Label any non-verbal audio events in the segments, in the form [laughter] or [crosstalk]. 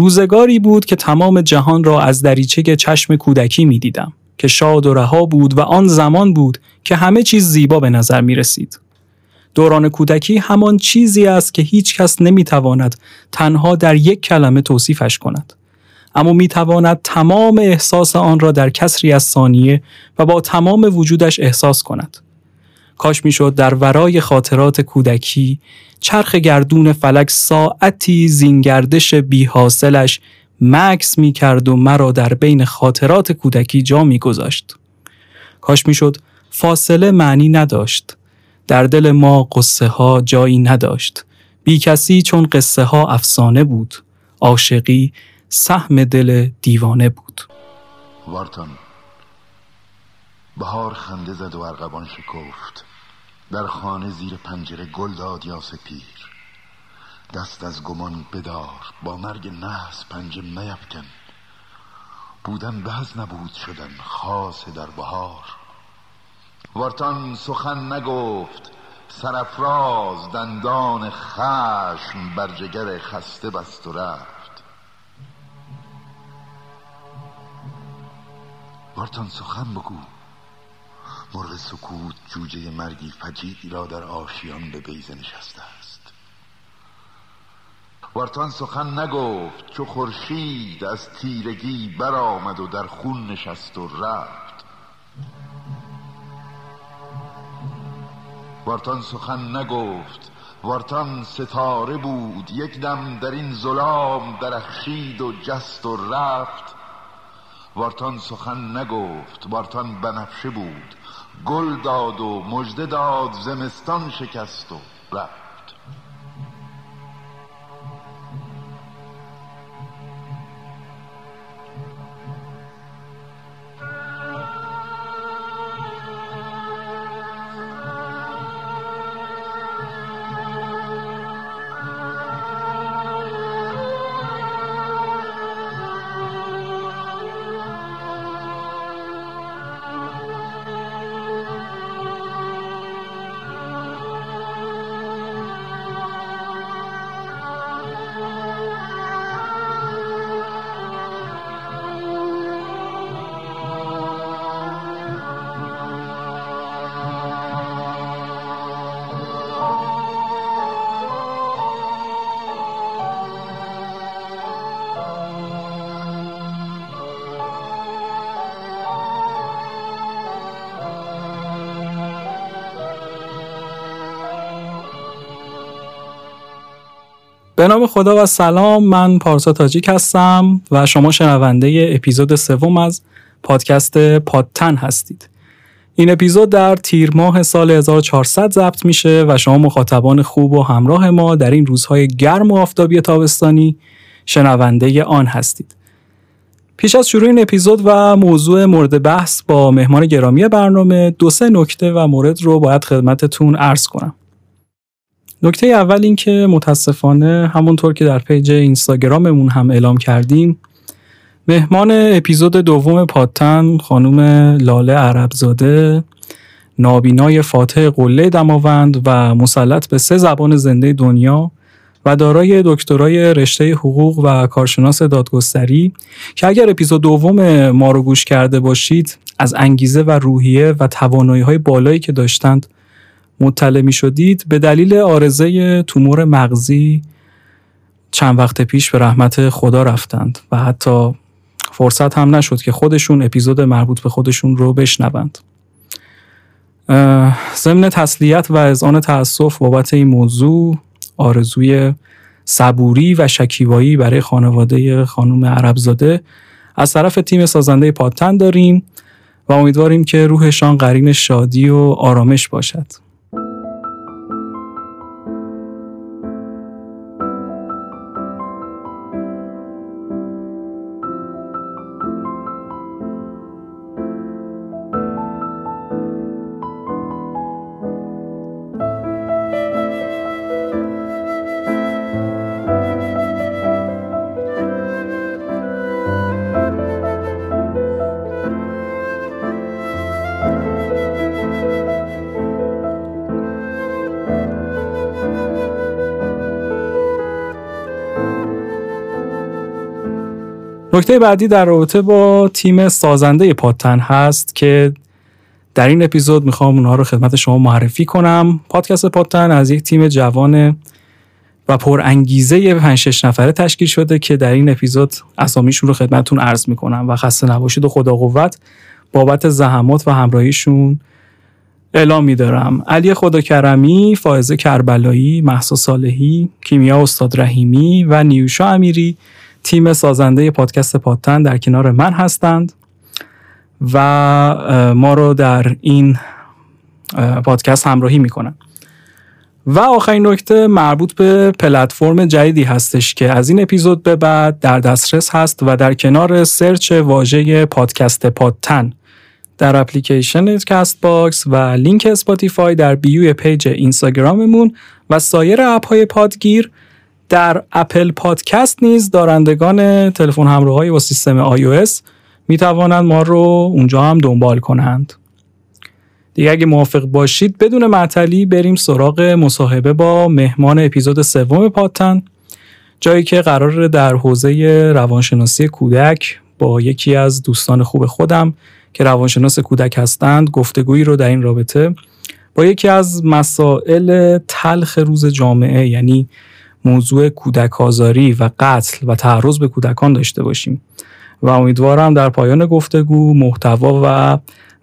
روزگاری بود که تمام جهان را از دریچه چشم کودکی می دیدم که شاد و رها بود و آن زمان بود که همه چیز زیبا به نظر می رسید. دوران کودکی همان چیزی است که هیچ کس نمی تواند تنها در یک کلمه توصیفش کند. اما می تواند تمام احساس آن را در کسری از ثانیه و با تمام وجودش احساس کند. کاش می‌شد در ورای خاطرات کودکی چرخ گردون فلک ساعتی زینگردش بی حاصلش مکس می کرد و مرا در بین خاطرات کودکی جا می گذاشت. کاش می‌شد فاصله معنی نداشت. در دل ما قصه ها جایی نداشت. بی کسی چون قصه ها افسانه بود. عاشقی سهم دل دیوانه بود. وارتان بهار خنده زد و ارغبان شکفت در خانه زیر پنجره گل داد یا سپیر. دست از گمان بدار با مرگ نحس پنجه میفکن. بودن بهز نبود شدن خاص در بهار. وارتان سخن نگفت سرفراز دندان خشم بر جگر خسته بست و رفت. وارتان سخن بگو. مرغ سکوت جوجه مرگی فجیعی را در آشیان به بیزه نشسته است. وارتان سخن نگفت چو خورشید از تیرگی برآمد و در خون نشست و رفت. وارتان سخن نگفت وارتان ستاره بود یک دم در این ظلام درخشید و جست و رفت. وارتان سخن نگفت وارتان بنفشه بود گل داد و مژده داد زمستان شکست و رفت. به نام خدا و سلام من پارسا تاجیک هستم و شما شنونده اپیزود سوم از پادکست پادتن هستید. این اپیزود در تیر ماه سال 1400 ضبط میشه و شما مخاطبان خوب و همراه ما در این روزهای گرم و آفتابی تابستانی شنونده آن هستید. پیش از شروع این اپیزود و موضوع مورد بحث با مهمان گرامی برنامه دو سه نکته و مورد رو باید خدمتتون عرض کنم. نکته اول این که متاسفانه همونطور که در پیج اینستاگراممون هم اعلام کردیم مهمان اپیزود دوم پادتن خانم لاله عربزاده نابینای فاتح قله دماوند و مسلط به سه زبان زنده دنیا و دارای دکترای رشته حقوق و کارشناس دادگستری که اگر اپیزود دوم ما رو گوش کرده باشید از انگیزه و روحیه و توانایی های بالایی که داشتند مطلع می شدید به دلیل آرزه تومور مغزی چند وقت پیش به رحمت خدا رفتند و حتی فرصت هم نشد که خودشون اپیزود مربوط به خودشون رو بشنوند. ضمن تسلیت و اذعان تأسف بابت این موضوع آرزوی صبوری و شکیبایی برای خانواده خانم عربزاده از طرف تیم سازنده پادتن داریم و امیدواریم که روحشان قرین شادی و آرامش باشد. نکته بعدی در رابطه با تیم سازنده پادتن هست که در این اپیزود می‌خوام اونها رو خدمت شما معرفی کنم. پادکست پادتن از یک تیم جوان و پر انگیزه 5 6 نفره تشکیل شده که در این اپیزود اسامیشون رو خدمتتون عرض می‌کنم و خسته نباشید و خدا قوت بابت زحمات و همراهیشون اعلام میدارم. علی خدا کرمی، فائزه کربلایی، محسا صالحی، کیمیا استاد رحیمی و نیوشا امیری تیم سازنده پادکست پادتن در کنار من هستند و ما رو در این پادکست همراهی می‌کنن. و آخرین نکته مربوط به پلتفرم جدیدی هستش که از این اپیزود به بعد در دسترس هست و در کنار search واژه پادکست پادتن در اپلیکیشن Castbox و لینک Spotify در bio ی page اینستاگراممون و سایر اپ های پادگیر در اپل پادکست نیز دارندگان تلفن همراه های با سیستم iOS می توانند ما رو اونجا هم دنبال کنند. دیگه اگه موافق باشید بدون معطلی بریم سراغ مصاحبه با مهمان اپیزود سوم پادتن جایی که قرار در حوزه روانشناسی کودک با یکی از دوستان خوب خودم که روانشناس کودک هستند گفتگویی رو در این رابطه با یکی از مسائل تلخ روز جامعه یعنی موضوع کودک آزاری و قتل و تعرض به کودکان داشته باشیم. و امیدوارم در پایان گفتگو محتوا و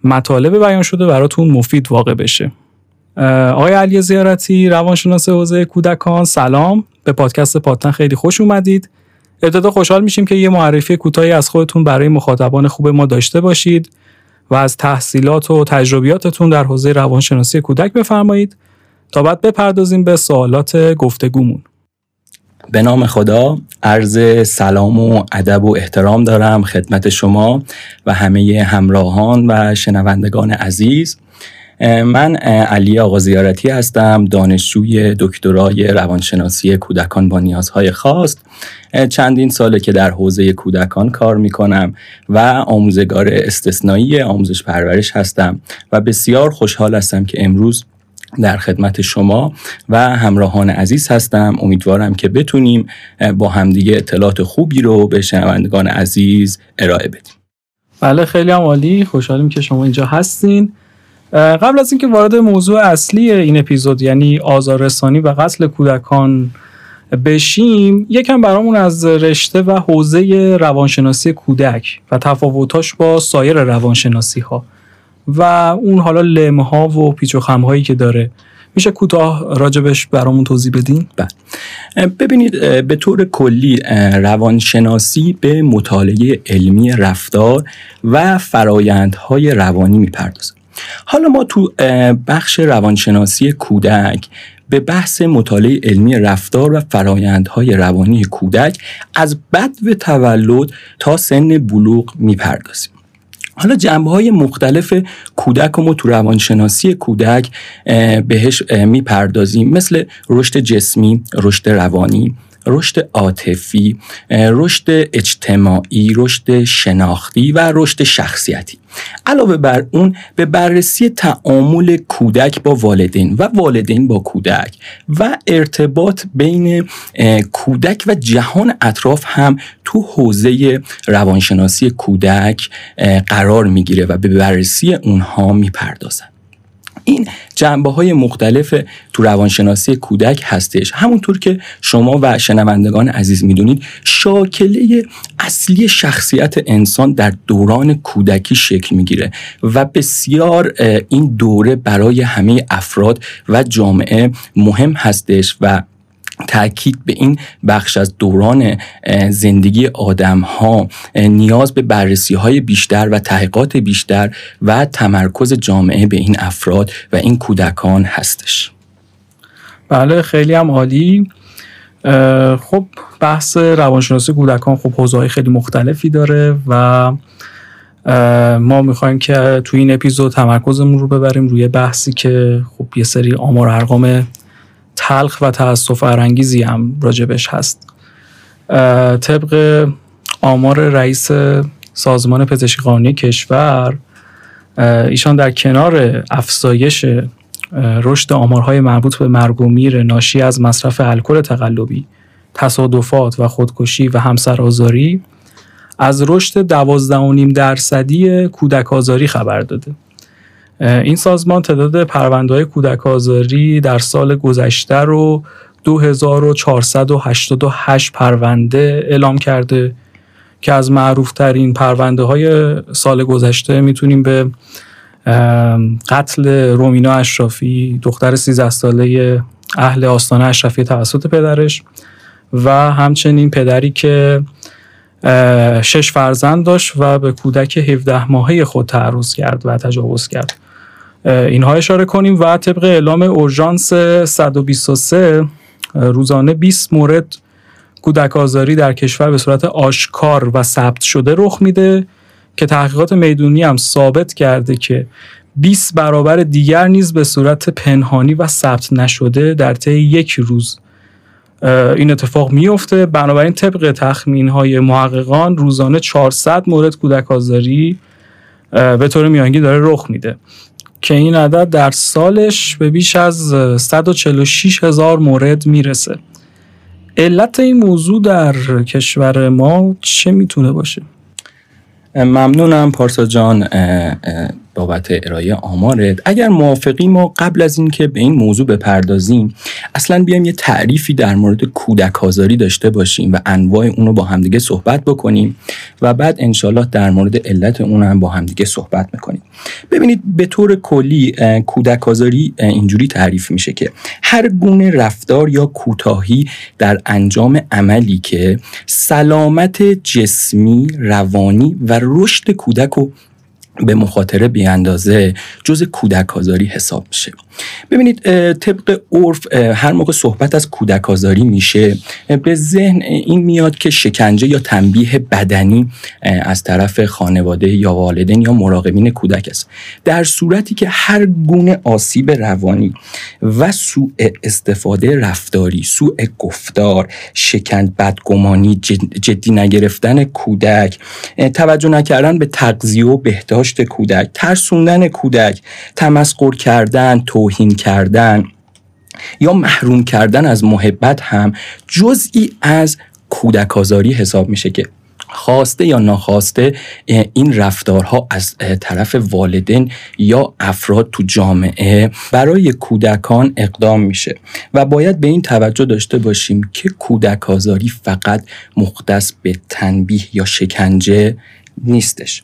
مطالب بیان شده براتون مفید واقع بشه. آقای علی زیارتی روانشناس حوزه کودکان سلام. به پادکست پادتن خیلی خوش اومدید. ابتدا خوشحال میشیم که یه معرفی کوتاهی از خودتون برای مخاطبان خوب ما داشته باشید و از تحصیلات و تجربیاتتون در حوزه روانشناسی کودک بفرمایید. تا بعد بپردازیم به سوالات گفتگومون. به نام خدا عرض سلام و ادب و احترام دارم خدمت شما و همه همراهان و شنوندگان عزیز. من علی آقا زیارتی هستم دانشجوی دکترای روانشناسی کودکان با نیازهای خاص. چندین ساله که در حوزه کودکان کار می کنم و آموزگار استثنایی آموزش پرورش هستم و بسیار خوشحال هستم که امروز در خدمت شما و همراهان عزیز هستم. امیدوارم که بتونیم با همدیگه اطلاعات خوبی رو به شنوندگان عزیز ارائه بدیم. بله خیلی هم عالی. خوشحالیم که شما اینجا هستین. قبل از اینکه وارد موضوع اصلی این اپیزود یعنی آزاررسانی و قتل کودکان بشیم یکم برامون از رشته و حوزه روانشناسی کودک و تفاوتاش با سایر روانشناسی ها و اون حالا لمه ها و پیچ و خم هایی که داره. میشه کوتاه راجبش برامون توضیح بدین؟ بله. ببینید به طور کلی روانشناسی به مطالعه علمی رفتار و فرایندهای روانی می‌پردازه. حالا ما تو بخش روانشناسی کودک به بحث مطالعه علمی رفتار و فرایندهای روانی کودک از بد و تولد تا سن بلوغ می‌پردازیم. حالا جنبه های مختلف کودک و ما تو روانشناسی کودک بهش می‌پردازیم. مثل رشد جسمی، رشد روانی، رشد عاطفی، رشد اجتماعی، رشد شناختی و رشد شخصیتی. علاوه بر اون به بررسی تعامل کودک با والدین و والدین با کودک و ارتباط بین کودک و جهان اطراف هم تو حوزه روانشناسی کودک قرار می‌گیره و به بررسی اونها می‌پردازد این جنبه های مختلف تو روانشناسی کودک هستش. همونطور که شما و شنوندگان عزیز می‌دونید شاکله اصلی شخصیت انسان در دوران کودکی شکل می‌گیره و بسیار این دوره برای همه افراد و جامعه مهم هستش و تاکید به این بخش از دوران زندگی آدم ها نیاز به بررسی های بیشتر و تحقیقات بیشتر و تمرکز جامعه به این افراد و این کودکان هستش. بله خیلی هم عالی. خب بحث روانشناسی کودکان خب حوزه خیلی مختلفی داره و ما می‌خوایم که تو این اپیزود تمرکزمون رو ببریم روی بحثی که خب یه سری آمار ارقام تلخ و تاسف فرانگیزی هم راجبش هست. طبق آمار رئیس سازمان پزشکی قانونی کشور ایشان در کنار افزایش رشد آمارهای مربوط به مرگ و میر ناشی از مصرف الکل تقلبی تصادفات و خودکشی و همسرآزاری از رشد 12.5 درصدی کودک آزاری خبر داده. این سازمان تعداد پرونده های کودک آزاری در سال گذشته رو 2488 پرونده اعلام کرده که از معروف ترین پرونده های سال گذشته می‌تونیم به قتل رومینا اشرافی دختر 13 ساله اهل آستانه اشرفی توسط پدرش و همچنین پدری که شش فرزند داشت و به کودک 17 ماهه خود تعرض کرد و تجاوز کرد. اینها اشاره کنیم و طبق اعلام اورژانس 123 روزانه 20 مورد کودک آزاری در کشور به صورت آشکار و ثبت شده رخ میده که تحقیقات می‌دونی هم ثابت کرده که 20 برابر دیگر نیز به صورت پنهانی و ثبت نشده در طی یک روز. این اتفاق میفته بنابراین طبق تخمین های محققان روزانه 400 مورد کودک آزاری به طور میانگین داره رخ میده. که این عدد در سالش به بیش از 146 هزار مورد می‌رسه علت این موضوع در کشور ما چه می‌تونه باشه؟ ممنونم پارسا جان بابت ارائه آمارت. اگر موافقی ما قبل از اینکه به این موضوع بپردازیم اصلا بیایم یه تعریفی در مورد کودک آزاری داشته باشیم و انواع اونو با همدیگه صحبت بکنیم و بعد انشالله در مورد علت اون هم با همدیگه صحبت می‌کنیم. ببینید به طور کلی کودک آزاری اینجوری تعریف میشه که هر گونه رفتار یا کوتاهی در انجام عملی که سلامت جسمی روانی و رشد کودک رو به مخاطره بیاندازه جز کودک آزاری حساب میشه. ببینید طبق عرف هر موقع صحبت از کودک آزاری میشه به ذهن این میاد که شکنجه یا تنبیه بدنی از طرف خانواده یا والدین یا مراقبین کودک است. در صورتی که هر گونه آسیب روانی و سوء استفاده رفتاری سوء گفتار شکند بدگمانی جدی نگرفتن کودک توجه نکردن به تغذیه و بهداشت کودک ترسوندن کودک تمسخر کردن توهین کردن یا محروم کردن از محبت هم جزئی از کودک آزاری حساب میشه که خواسته یا ناخواسته این رفتارها از طرف والدین یا افراد تو جامعه برای کودکان اقدام میشه و باید به این توجه داشته باشیم که کودک آزاری فقط مختص به تنبیه یا شکنجه نیستش.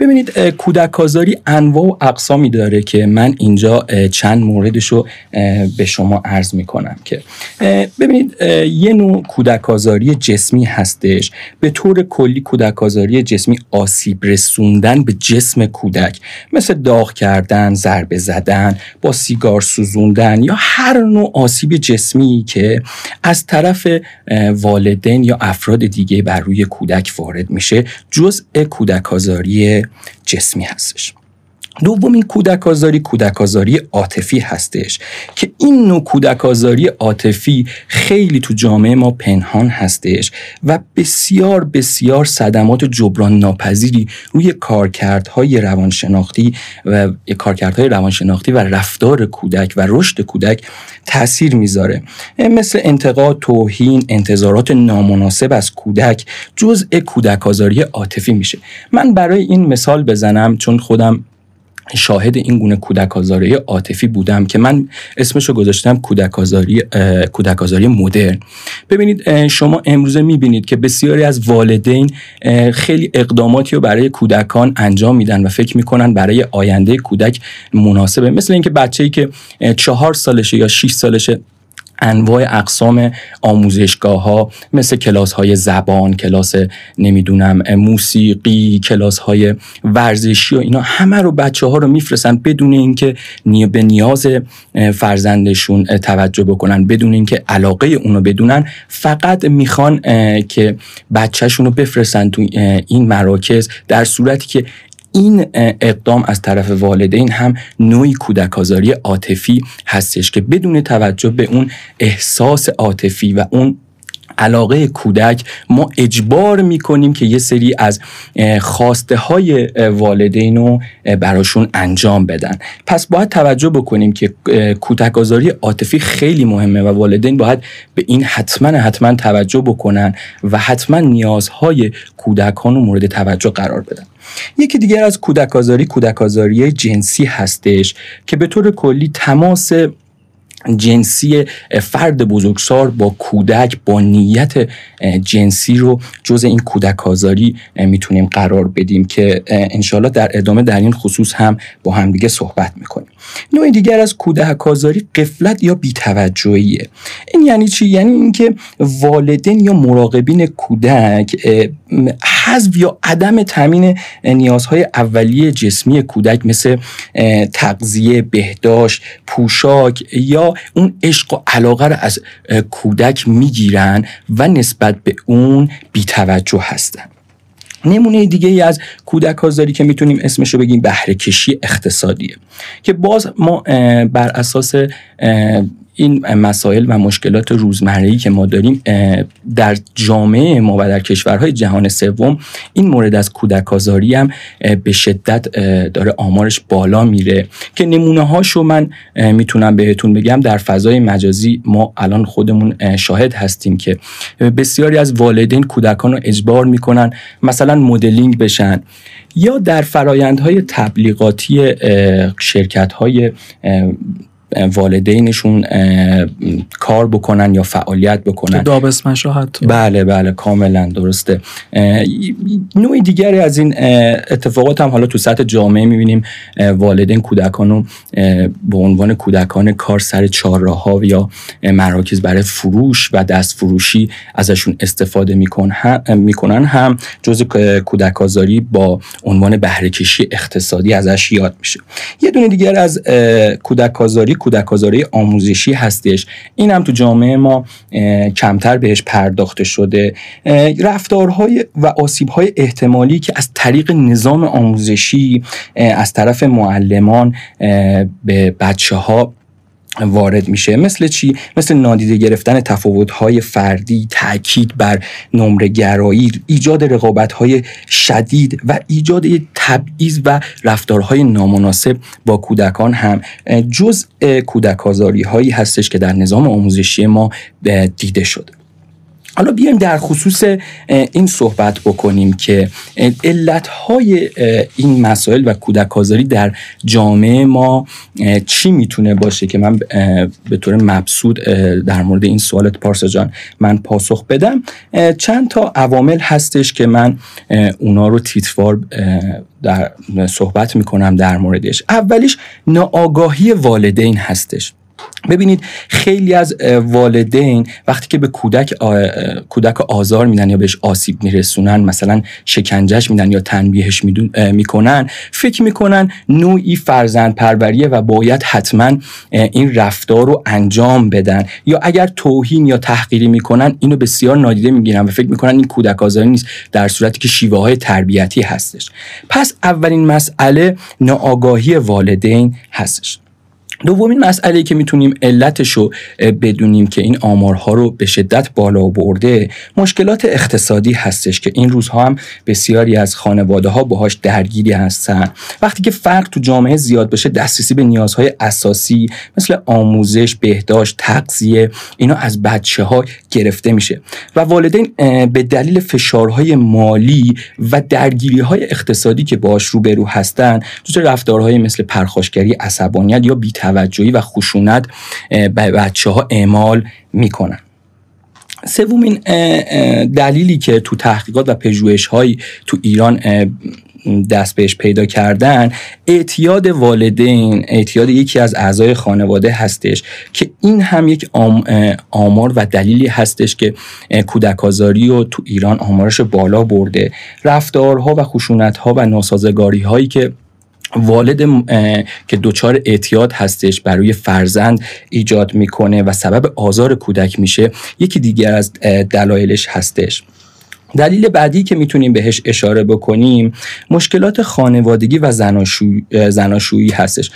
ببینید کودک آزاری انواع و اقسامی داره که من اینجا چند موردش رو به شما عرض می‌کنم که ببینید یه نوع کودک آزاری جسمی هستش. به طور کلی کودک آزاری جسمی آسیب رسوندن به جسم کودک. مثل داغ کردن ضربه زدن با سیگار سوزوندن یا هر نوع آسیب جسمی که از طرف والدین یا افراد دیگه بر روی کودک وارد میشه جزء کودک آزاری جسمی هستش. دومین کودک آزاری کودک آزاری عاطفی هستش که این نوع کودک آزاری عاطفی خیلی تو جامعه ما پنهان هستش و بسیار بسیار صدمات جبران ناپذیری روی کارکردهای روانشناختی و کارکردهای روانشناختی و رفتار کودک و رشد کودک تاثیر می‌ذاره. مثل انتقاد توهین انتظارات نامناسب از کودک جزء کودک آزاری عاطفی میشه. من برای این مثال بزنم چون خودم شاهد این گونه کودک آزاری عاطفی بودم که من اسمشو گذاشتم کودک آزاری کودک آزاری مدرن. ببینید شما امروزه می‌بینید که بسیاری از والدین خیلی اقداماتی رو برای کودکان انجام میدن و فکر می‌کنن برای آینده کودک مناسبه. مثل اینکه بچه‌ای که چهار سالشه یا 6 سالشه انواع اقسام آموزشگاه ها مثل کلاس های زبان کلاس نمی‌دونم موسیقی کلاس های ورزشی و اینا همه رو بچه ها رو میفرستن بدون اینکه به نیاز فرزندشون توجه بکنن بدون اینکه علاقه اونو بدونن فقط می‌خوان که بچهشون رو بفرستن تو این مراکز در صورتی که این اقدام از طرف والدین هم نوعی کودک آزاری عاطفی هستش که بدون توجه به اون احساس عاطفی و اون علاقه کودک ما اجبار می‌کنیم که یه سری از خواسته های والدین رو براشون انجام بدن. پس باید توجه بکنیم که کودک آزاری عاطفی خیلی مهمه و والدین باید به این حتما حتما توجه بکنن و حتما نیازهای کودکان رو مورد توجه قرار بدن. یکی دیگر از کودک آزاری کودک آزاری جنسی هستش که به طور کلی تماس جنسی فرد بزرگسال با کودک با نیت جنسی رو جز این کودک آزاری می‌تونیم قرار بدیم که انشالله در ادامه در این خصوص هم با همدیگه صحبت می‌کنیم. نوع دیگر از کودک آزاری قفلت یا بیتوجهیه. این یعنی چی؟ یعنی اینکه والدین یا مراقبین کودک حذف یا عدم تامین نیازهای اولیه جسمی کودک مثل تغذیه بهداشت پوشاک یا اون عشق و علاقه رو از کودک می‌گیرن و نسبت به اون بیتوجه هستن. نمونه دیگه ای از کودک آزاری که می‌تونیم اسمش رو بگیم بهره کشی اقتصادیه که باز ما بر اساس این مسائل و مشکلات روزمره‌ای که ما داریم در جامعه ما و در کشورهای جهان سوم این مورد از کودک آزاری هم به شدت داره آمارش بالا میره که نمونه هاشو من می‌تونم بهتون بگم. در فضای مجازی ما الان خودمون شاهد هستیم که بسیاری از والدین کودکان رو اجبار می‌کنن مثلا مدلینگ بشن یا در فرایندهای تبلیغاتی شرکت های والدینشون کار بکنن یا فعالیت بکنن. دابسمش حتی بله بله کاملا درسته. نوع دیگری از این اتفاقات هم حالا تو سطح جامعه می‌بینیم. والدین کودکان رو به عنوان کودکان کار سر چهارراه ها یا مراکز برای فروش و دست فروشی ازشون استفاده می‌کنن هم جز کودک آزاری با عنوان بهرهکشی اقتصادی ازش یاد میشه. یه دونه دیگر از کودک آزاری کودک آزاری آموزشی هستش. این هم تو جامعه ما کمتر بهش پرداخته شده. رفتارهای و آسیبهای احتمالی که از طریق نظام آموزشی از طرف معلمان به بچه ها وارد میشه. مثل چی؟ مثل نادیده گرفتن تفاوت‌های فردی تاکید بر نمره گرایی ایجاد رقابت‌های شدید و ایجاد تبعیض و رفتارهای نامناسب با کودکان هم. جز کودک هایی هستش که در نظام آموزشی ما دیده شده. حالا بیایم در خصوص این صحبت بکنیم که علتهای این مسائل و کودک آزاری در جامعه ما چی می‌تونه باشه که من به طور مبسود در مورد این سوالت پارسا جان من پاسخ بدم. چند تا عوامل هستش که من اونا رو تیتوار در صحبت می‌کنم در موردش. اولیش ناآگاهی والدین هستش. ببینید خیلی از والدین وقتی که به کودک کودک آزار میدن یا بهش آسیب میرسونن مثلا شکنجهش میدن یا تنبیهش می‌کنن فکر می‌کنن نوعی فرزند پروریه و باید حتما این رفتار رو انجام بدن. یا اگر توهین یا تحقیری می‌کنن اینو بسیار نادیده می‌گیرن و فکر می‌کنن این کودک آزاری نیست در صورتی که شیوه های تربیتی هستش. پس اولین مسئله ناآگاهی والدین هستش. دومین مسئله که می‌تونیم علتش رو بدونیم که این آمارها رو به شدت بالا برده مشکلات اقتصادی هستش که این روزها هم بسیاری از خانواده ها باهاش درگیری هستن. وقتی که فرق تو جامعه زیاد بشه دسترسی به نیازهای اساسی مثل آموزش بهداشت تغذیه اینا از بچه ها گرفته میشه. و والدین به دلیل فشارهای مالی و درگیری های اقتصادی که باش روبرو هستن جز رفتارهای مثل پرخاشگری عصبانیت یا توجهی و خشونت به بچه ها اعمال می‌کنن. سومین دلیلی که تو تحقیقات و پژوهش هایی تو ایران دست بهش پیدا کردن اعتیاد والدین اعتیاد یکی از اعضای خانواده هستش که این هم یک آمار و دلیلی هستش که کودک آزاری و تو ایران آمارش بالا برده. رفتارها و خشونتها و ناسازگاری هایی که والد که دچار اعتیاد هستش برای فرزند ایجاد می‌کنه و سبب آزار کودک میشه یکی دیگر از دلایلش هستش. دلیل بعدی که می‌تونیم بهش اشاره بکنیم مشکلات خانوادگی و زناشویی هستش.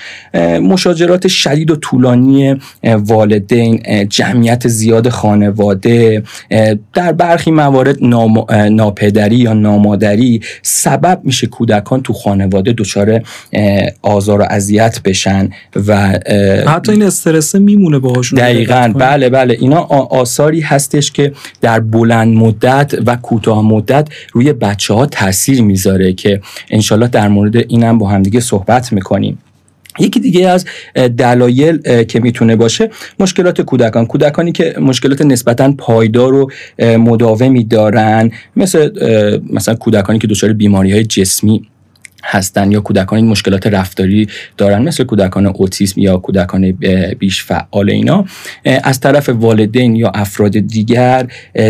مشاجرات شدید و طولانی والدین جمعیت زیاد خانواده در برخی موارد ناپدری یا نامادری سبب میشه کودکان تو خانواده دچار آزار و اذیت بشن و حتی این استرس میمونه باهاشون. دقیقا. بله بله. اینا آثاری هستش که در بلند مدت و کوتاه مدت روی بچه ها تاثیر می‌ذاره که انشالله در مورد اینم با همدیگه صحبت می‌کنیم. یکی دیگه از دلایل که می‌تونه باشه مشکلات کودکان. کودکانی که مشکلات نسبتا پایدار و مداومی دارن مثل مثلا کودکانی که دچار بیماری های جسمی. هستن یا کودکان مشکلات رفتاری دارن مثل کودکان اوتیسم یا کودکان بیش فعال اینا. از طرف والدین یا افراد دیگر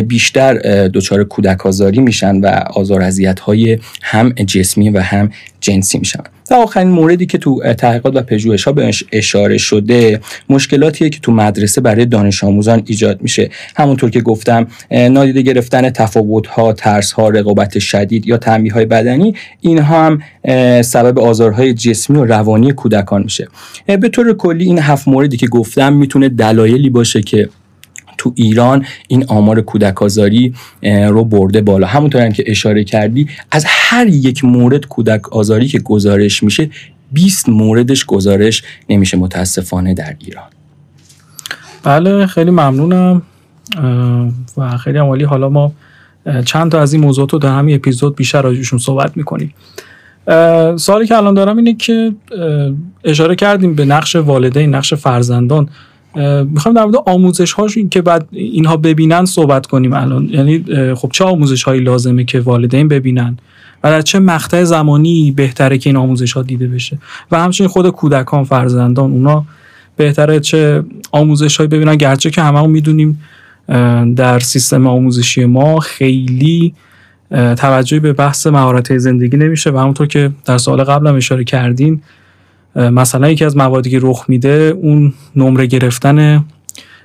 بیشتر دچار کودک آزاری میشن و آزار اذیت های هم جسمی و هم جنسی میشن و آخرین موردی که تو تحقیقات و پژوهش ها بهش اشاره شده مشکلاتیه که تو مدرسه برای دانش آموزان ایجاد میشه. همونطور که گفتم نادیده گرفتن تفاوت ها ترس ها رقابت شدید یا تنبیه های بدنی اینها هم سبب آزارهای جسمی و روانی کودکان میشه. به طور کلی این هفت موردی که گفتم می‌تونه دلایلی باشه که تو ایران این آمار کودک آزاری رو برده بالا. همونطور هم که اشاره کردی از هر یک مورد کودک آزاری که گزارش میشه 20 موردش گزارش نمیشه متاسفانه در ایران. بله خیلی ممنونم. و خیلی عمالی حالا ما چند تا از این موضوعات رو در همین اپیزود بیشتر راجعشون صحبت می‌کنیم. سوالی که الان دارم اینه که اشاره کردیم به نقش والدین نقش فرزندان. می‌خوام در مورد آموزش هاش که بعد اینها ببینن صحبت کنیم الان. یعنی خب چه آموزش هایی لازمه که والدین ببینن و در چه مقطع زمانی بهتره که این آموزش ها دیده بشه. و همچنین خود کودکان فرزندان اونا بهتره چه آموزش هایی ببینن. گرچه که همه می‌دونیم در سیستم آموزشی ما خیلی توجهی به بحث مهارت زندگی نمیشه. و همونطور که در سال قبلم اشاره کردین مثلا یکی از مواردی که رخ میده اون نمره گرفتن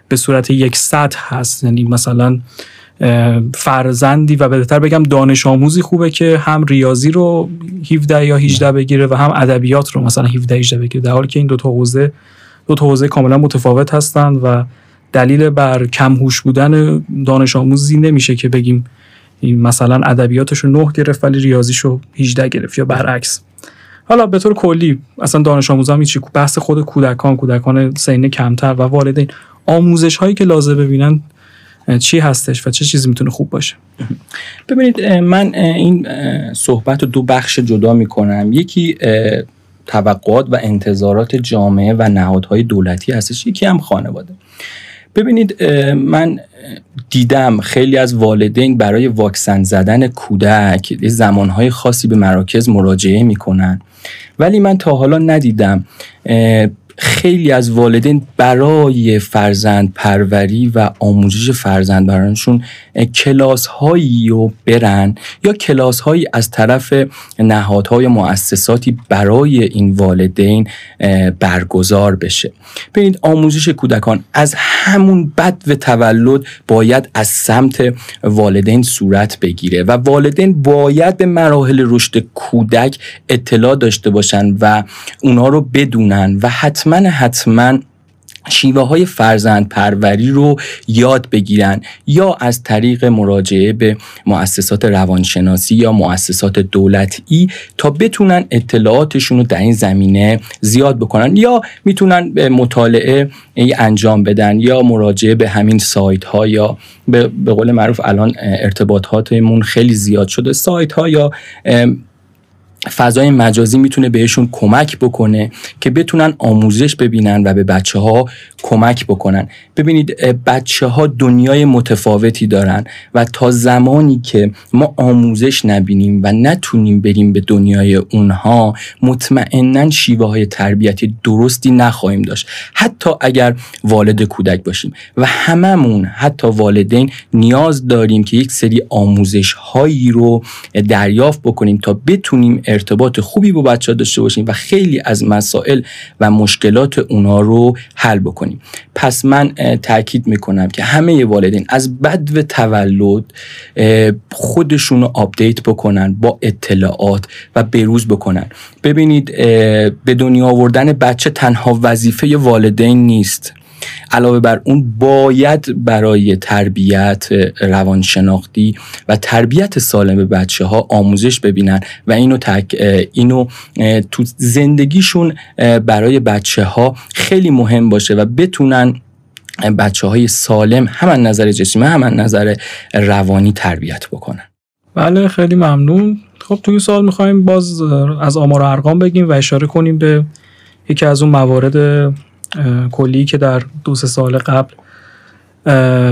به صورت یک سطح هست. یعنی مثلا فرزندی و بهتر بگم دانش آموزی خوبه که هم ریاضی رو 17 یا 18 بگیره و هم ادبیات رو مثلا 17 18 بگیره. در حالی که این دو تا حوزه دو تا حوزه کاملا متفاوت هستند و دلیل بر کم هوش بودن دانش آموزی نمیشه که بگیم مثلا ادبیاتش رو 9 گرفت ولی ریاضیشو 18 گرفت یا برعکس. حالا به طور کلی اصلا دانش آموزان هیچی بحث خود کودکان کودکان سین کمتر و والدین. آموزش هایی که لازم ببینن چی هستش و چه چیزی می‌تونه خوب باشه؟ [laughs] ببینید من این صحبت رو دو بخش جدا می‌کنم. یکی توقعات و انتظارات جامعه و نهادهای دولتی هستش. یکی هم خانواده. ببینید من دیدم خیلی از والدین برای واکسن زدن کودک زمانهای خاصی به مراکز مراجعه می‌کنن. ولی من تا حالا ندیدم. خیلی از والدین برای فرزند پروری و آموزش فرزند برانشون کلاس هایی رو برن یا کلاس هایی از طرف نهادهای مؤسساتی برای این والدین برگزار بشه. ببینید آموزش کودکان از همون بد و تولد باید از سمت والدین صورت بگیره و والدین باید به مراحل رشد کودک اطلاع داشته باشن و اونا رو بدونن و حتما حتما شیوه های فرزند پروری رو یاد بگیرن یا از طریق مراجعه به مؤسسات روانشناسی یا مؤسسات دولتی تا بتونن اطلاعاتشون رو در این زمینه زیاد بکنن یا می‌تونن به مطالعه انجام بدن یا مراجعه به همین سایت ها یا به قول معروف الان ارتباطاتمون خیلی زیاد شده سایت ها یا فضای مجازی می‌تونه بهشون کمک بکنه که بتونن آموزش ببینن و به بچه ها کمک بکنن. ببینید بچه ها دنیای متفاوتی دارن و تا زمانی که ما آموزش نبینیم و نتونیم بریم به دنیای اونها مطمئنا شیوه های تربیتی درستی نخواهیم داشت. حتی اگر والد کودک باشیم و هممون حتی والدین نیاز داریم که یک سری آموزش هایی رو دریافت بکنیم تا بتونیم ارتباط خوبی با بچه داشته باشیم و خیلی از مسائل و مشکلات اونا رو حل بکنیم. پس من تاکید می‌کنم که همه والدین از بدو تولد خودشون رو update بکنن با اطلاعات و بروز بکنن. ببینید به دنیا آوردن بچه تنها وظیفه والدین نیست. علاوه بر اون باید برای تربیت روانشناختی و تربیت سالم بچه ها آموزش ببینن و اینو, تک اینو تو زندگیشون برای بچه ها خیلی مهم باشه و بتونن بچه های سالم هم نظر جسمی هم نظر روانی تربیت بکنن. بله خیلی ممنون. خب تو این سال می‌خوایم باز از آمار و ارقام بگیم و اشاره کنیم به یکی از اون موارد کلی که در دو سه سال قبل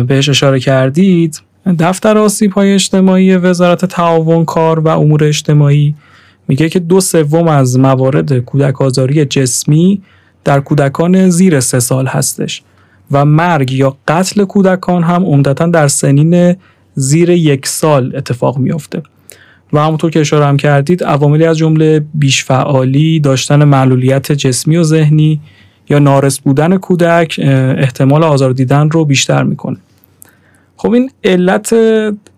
بهش اشاره کردید دفتر آسیب های اجتماعی وزارت تعاون کار و امور اجتماعی میگه که دو سوم از موارد کودک آزاری جسمی در کودکان زیر سه سال هستش و مرگ یا قتل کودکان هم عمدتا در سنین زیر یک سال اتفاق میافته. و همونطور که اشاره هم کردید عواملی از جمله بیش فعالی داشتن معلولیت جسمی و ذهنی یا نارس بودن کودک احتمال آزار دیدن رو بیشتر می‌کنه. خب این علت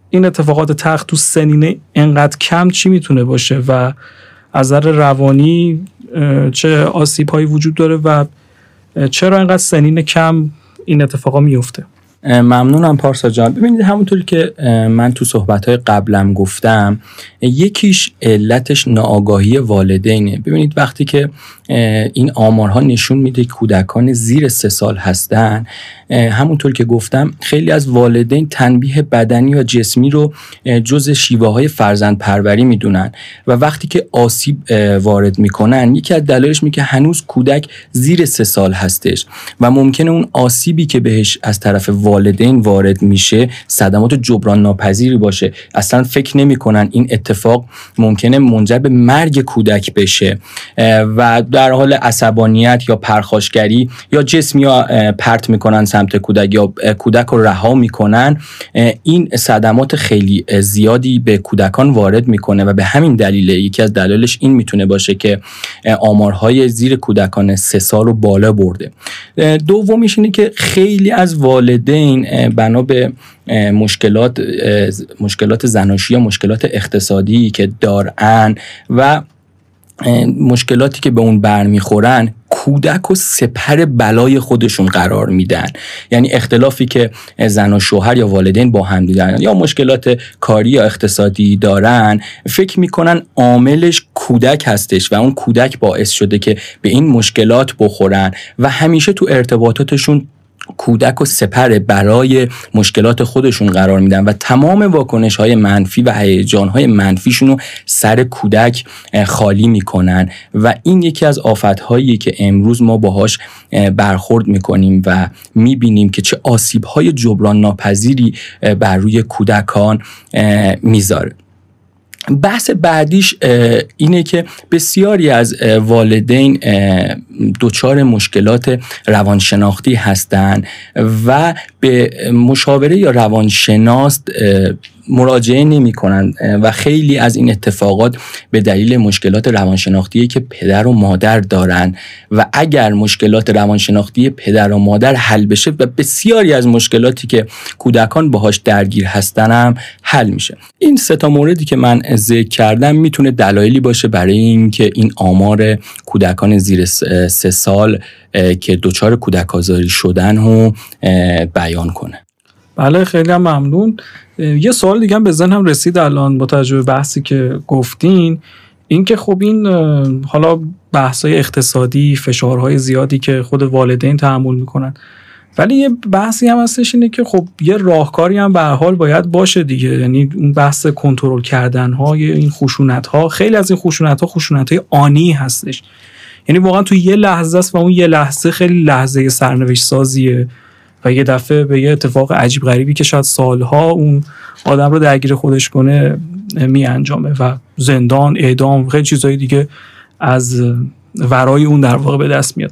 این اتفاقات تخت تو سنین انقدر کم چی می‌تونه باشه و از نظر روانی چه آسیب هایی وجود داره و چرا انقدر سنین کم این اتفاقا میفته ممنونم پارسا جان. ببینید همونطوری که من تو صحبت های قبلم گفتم یکیش علتش ناآگاهی والدینه. ببینید وقتی که این آمارها نشون میده کودکان زیر سه سال هستن. همونطور که گفتم خیلی از والدین تنبیه بدنی یا جسمی رو جز شیوه های فرزند پروری می‌دونن و وقتی که آسیب وارد می‌کنن یکی از دلایلش میگه هنوز کودک زیر سه سال هستش و ممکنه اون آسیبی که بهش از طرف والدین وارد میشه صدمات جبران ناپذیری باشه. اصلا فکر نمی‌کنن این اتفاق ممکنه منجر به مرگ کودک بشه. و حال عصبانیت یا پرخاشگری یا جسمی یا پرت می‌کنن سمت کودک یا کودک رو رها می‌کنن این صدمات خیلی زیادی به کودکان وارد می‌کنه و به همین دلیل یکی از دلایلش این می‌تونه باشه که آمارهای زیر کودکان سه سال رو بالا برده. دومیش اینه که خیلی از والدین بنا به مشکلات مشکلات زناشی یا مشکلات اقتصادی که دارن و مشکلاتی که به اون برمیخورن کودک و سپر بلای خودشون قرار میدن. یعنی اختلافی که زن و شوهر یا والدین با هم دیدن یا مشکلات کاری یا اقتصادی دارن فکر می‌کنن عاملش کودک هستش و اون کودک باعث شده که به این مشکلات بخورن و همیشه تو ارتباطاتشون کودک و سپر برای مشکلات خودشون قرار میدن و تمام واکنش های منفی و هیجان های منفیشون رو سر کودک خالی می‌کنن و این یکی از آفت هایی که امروز ما باهاش برخورد می‌کنیم و می‌بینیم که چه آسیب های جبران ناپذیری بر روی کودکان می‌ذاره. بحث بعدیش اینه که بسیاری از والدین دچار مشکلات روانشناختی هستند و به مشاوره یا روانشناس مراجعه نمی کنند و خیلی از این اتفاقات به دلیل مشکلات روانشناختی که پدر و مادر دارن. و اگر مشکلات روانشناختی پدر و مادر حل بشه و بسیاری از مشکلاتی که کودکان باهاش درگیر هستن هم حل میشه. این سه تا موردی که من ذکر کردم می‌تونه دلایلی باشه برای اینکه این آمار کودکان زیر سه سال که دچار کودک آزاری شدن رو بیان کنه. بله خیلی ممنون. یه سوال دیگه هم به ذهنم رسید الان با توجه بحثی که گفتین. اینکه خب این حالا بحثای اقتصادی فشارهای زیادی که خود والدین تحمل می‌کنن. ولی یه بحثی هم هستش اینه که خب یه راهکاری هم به حال باید باشه دیگه. یعنی اون بحث کنترل کردن های این خشونت ها خیلی از این خشونت ها خشونت های آنی هستش. یعنی واقعا تو یه لحظه است و اون یه لحظه خیلی لحظه سرنوشت سازیه و یه دفعه به یه اتفاق عجیب غریبی که شاید سالها اون آدم رو درگیر خودش کنه می انجامه و زندان اعدام خیلی چیزهای دیگه از ورای اون در واقع به دست میاد.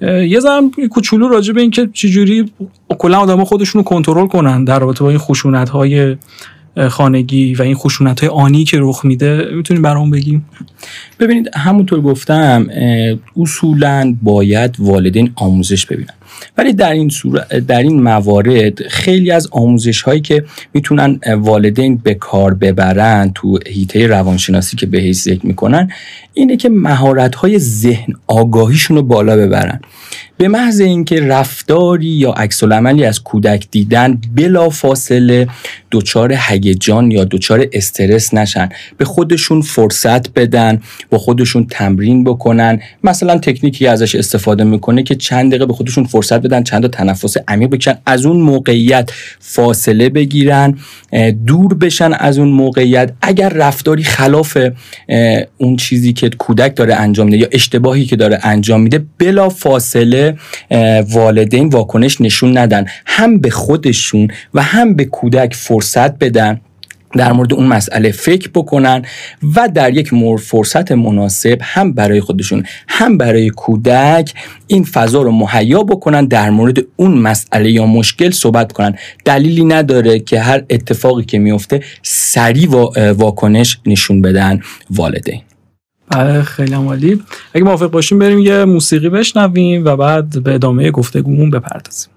یه زن کوچولو راجع به اینکه چجوری کلا آدم خودشون رو کنترل کنن در رابطه با این خشونت های خانگی و این خشونت های آنی که رخ میده می‌تونیم برام بگیم؟ ببینید همونطور گفتم اصولا باید والدین آموزش ببینن. ولی در این در این موارد خیلی از آموزش هایی که می‌تونن والدین به کار ببرن تو هیته روانشناسی که بهش ذکر می‌کنن اینه که مهارت های ذهن آگاهیشون رو بالا ببرن. به محض اینکه رفتاری یا عکس عملی از کودک دیدن بلا فاصله دچار هیجان یا دچار استرس نشن به خودشون فرصت بدن با خودشون تمرین بکنن. مثلا تکنیکی ازش استفاده می‌کنه که چند دقیقه به خودشون فرصت بدن چند تا تنفس عمیق بکشن از اون موقعیت فاصله بگیرن دور بشن از اون موقعیت. اگر رفتاری خلاف اون چیزی که کودک داره انجام میده یا اشتباهی که داره انجام میده بلا فاصله والدین واکنش نشون ندن. هم به خودشون و هم به کودک فرصت بدن در مورد اون مسئله فکر بکنن و در یک فرصت مناسب هم برای خودشون هم برای کودک این فضا رو مهیا بکنن در مورد اون مسئله یا مشکل صحبت کنن. دلیلی نداره که هر اتفاقی که میفته سریع واکنش نشون بدن والدین. بله خیلی عالی. اگه موافق باشیم بریم یه موسیقی بشنویم و بعد به ادامه گفتگومون بپردازیم.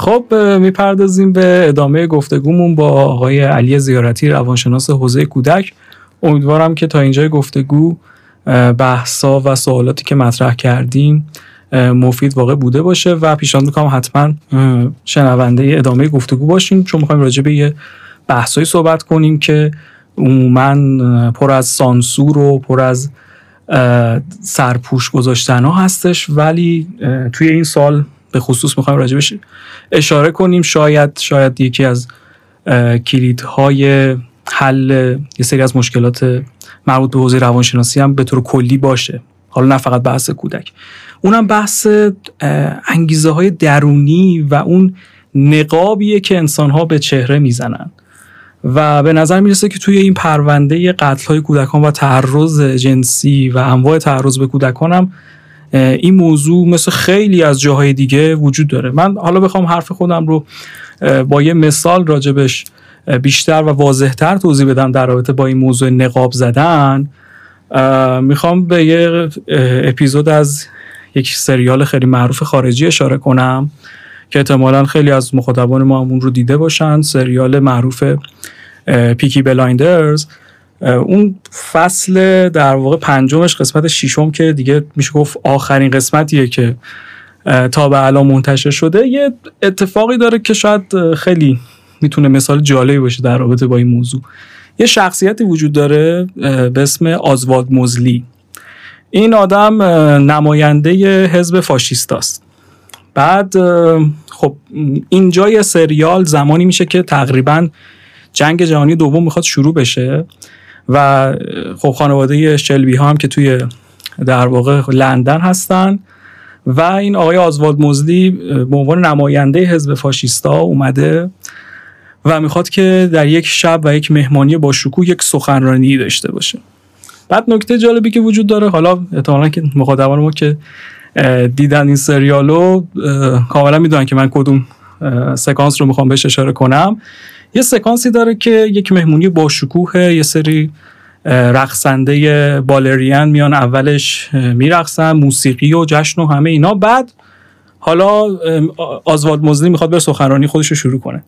خب می‌پردازیم به ادامه گفتگومون با آقای علی زیارتی روانشناس حوزه کودک. امیدوارم که تا اینجای گفتگو بحثا و سوالاتی که مطرح کردیم مفید واقع بوده باشه و پیشنهاد می‌کنم حتما شنونده ادامه گفتگو باشیم. چون می‌خوایم راجع به یه بحثایی صحبت کنیم که عموما پر از سانسور و پر از سرپوش گذاشتن ها هستش. ولی توی این سال به خصوص می‌خوایم راجبش اشاره کنیم. شاید شاید یکی از کلیدهای حل یه سری از مشکلات مربوط به حوزه روانشناسی هم به طور کلی باشه. حالا نه فقط بحث کودک. اونم بحث انگیزه های درونی و اون نقابیه که انسان ها به چهره می‌زنن. و به نظر می‌رسه که توی این پرونده قتل های کودکان و تعرض جنسی و انواع تعرض به کودکان هم این موضوع مثل خیلی از جاهای دیگه وجود داره. من حالا بخوام حرف خودم رو با یه مثال راجبش بیشتر و واضحتر توضیح بدم در رابطه با این موضوع نقاب زدن. می‌خوام به یه اپیزود از یک سریال خیلی معروف خارجی اشاره کنم که احتمالا خیلی از مخاطبان ما اون رو دیده باشن. سریال معروف Peaky Blinders. اون فصل در واقع پنجمش قسمت ششم که دیگه میشه گفت آخرین قسمتیه که تا به الان منتشر شده. یه اتفاقی داره که شاید خیلی می‌تونه مثال جالبی باشه در رابطه با این موضوع. یه شخصیتی وجود داره به اسم آزوالد مزلی. این آدم نماینده حزب فاشیست است. بعد خب اینجا یه سریال زمانی میشه که تقریبا جنگ جهانی دوم می‌خواد شروع بشه. و خب خانواده شلبی ها هم که توی در واقع لندن هستن. و این آقای آزوالد مزلی به عنوان نماینده حزب فاشیستا اومده و می‌خواد که در یک شب و یک مهمانی با شکوه یک سخنرانی داشته باشه. بعد نکته جالبی که وجود داره حالا احتمالا که مخاطبان ما که دیدن این سریالو کاملا می‌دونن که من کدوم سکانس رو می‌خوام بهش اشاره کنم. یه سکانسی داره که یک مهمونی با شکوه یه سری رقصنده بالرین میان اولش میرقصن موسیقی و جشن و همه اینا. بعد حالا آزوالد مزلی می‌خواد بر سخنرانی خودش رو شروع کنه.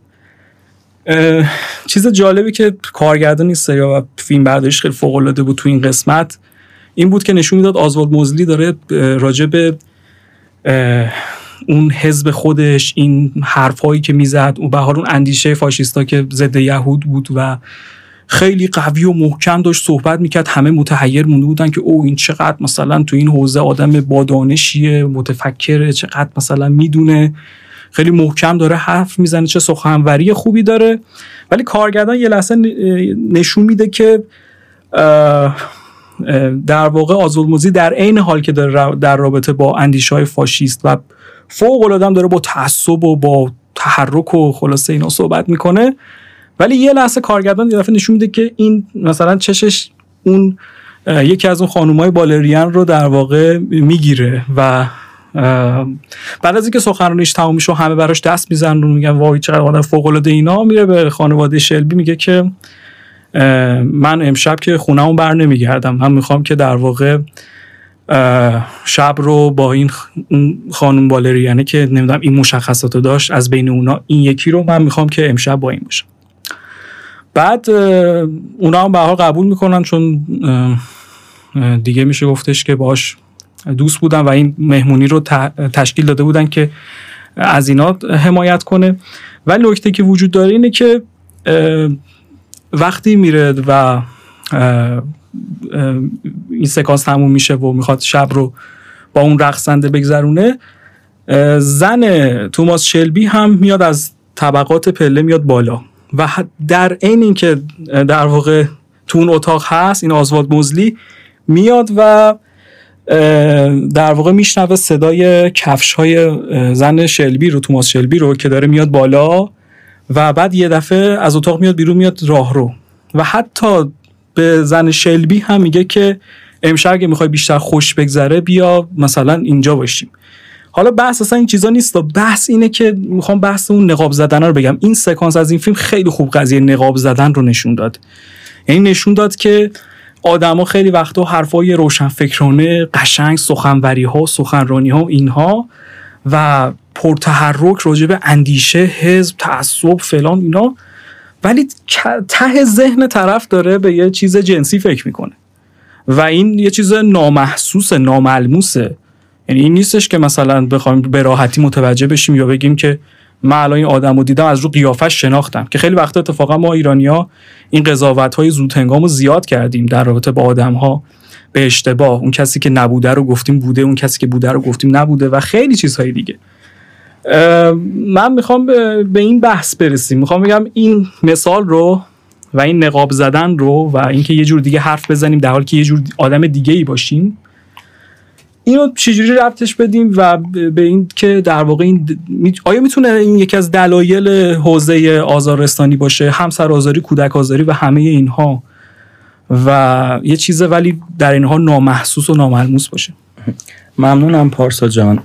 چیز جالبی که کارگردان این سریال و فیلم برداریش خیلی فوق العاده بود تو این قسمت این بود که نشون می‌داد آزوالد موزلی داره راجع اون حزب خودش این حرفهایی که می‌زد و به حال اون اندیشه فاشیستا که ضد یهود بود و خیلی قوی و محکم داشت صحبت می‌کرد. همه متحیر مونده بودن که او این چقدر مثلا تو این حوزه آدم بادانشیه متفکره چقدر مثلا می‌دونه. خیلی محکم داره حرف می‌زنه چه سخنوری خوبی داره. ولی کارگردان یه لحظه نشون میده که در واقع آزولموزی در عین حال که در رابطه با اندیشه های فاشیست و فوق العاده داره با تعصب و با تحرک و خلاصه اینا صحبت می‌کنه. ولی یه لحظه کارگردان یه دفعه نشون میده که این مثلا چشش اون یکی از اون خانومای بالریان رو در واقع می‌گیره و بعد از اینکه سخنرانیش تموم میشه همه براش دست می‌زنن و میگن وای چقدر آدم فوق العاده اینا میره به خانواده شلبی میگه که من امشب که خونهمون بر نمیگردم من می‌خوام که در واقع شب رو با این خانم بالری یعنی که نمی‌دونم این مشخصاتو داشت از بین اونا این یکی رو من می‌خوام که امشب با این باشم. بعد اونا هم به قبول می‌کنن چون دیگه میشه گفتش که باش دوست بودن و این مهمونی رو تشکیل داده بودن که از اینا حمایت کنه. ولی نکته که وجود داره اینه که وقتی میره و این سکانس تموم میشه و می‌خواد شب رو با اون رقصنده بگذرونه. زن توماس شلبی هم میاد از طبقات پله میاد بالا و در عین اینکه در واقع تو اون اتاق هست این آزواد مزلی میاد و در واقع میشنوه صدای کفش های زن شلبی رو توماس شلبی رو که داره میاد بالا و بعد یه دفعه از اتاق میاد بیرون میاد راه رو و حتی به زن شلبی هم میگه که امشب اگه می‌خوای بیشتر خوش بگذره بیا مثلا اینجا باشیم. حالا بحث اصلا این چیزا نیست. بحث اینه که می‌خوام بحث اون نقاب زدن رو بگم. این سکانس از این فیلم خیلی خوب قضیه نقاب زدن رو نشون داد. یعنی نشون داد که آدما خیلی وقتا حرفای روشنفکرانه قشنگ سخنوری ها سخنرانی ها اینها و پرتحرک راجع به اندیشه حزب تعصب فلان اینا ولی ته ذهن طرف داره به یه چیز جنسی فکر می‌کنه. و این یه چیز نامحسوس ناملموسه یعنی این نیستش که مثلا بخوایم به راحتی متوجه بشیم یا بگیم که من الان این آدم رو دیدم از رو قیافش شناختم. که خیلی وقت اتفاقا ما ایرانیا این قضاوت های زود هنگام رو زیاد کردیم در رابطه با آدم ها به اشتباه. اون کسی که نبوده رو گفتیم بوده اون کسی که بوده رو گفتیم نبوده و خیلی چیزهای دیگه. من می‌خوام به این بحث برسیم. می‌خوام بگم این مثال رو و این نقاب زدن رو و اینکه یه جور دیگه حرف بزنیم در حالی که یه جور آدم دیگه ای باشیم اینو چجوری ربطش بدیم و به این که در واقع این آیا می‌تونه این یکی از دلایل حوزه آزارستانی باشه؟ همسر آزاری کودک آزاری و همه اینها. و یه چیز ولی در اینها نامحسوس و ناملموس باشه. ممنونم پارسا جان.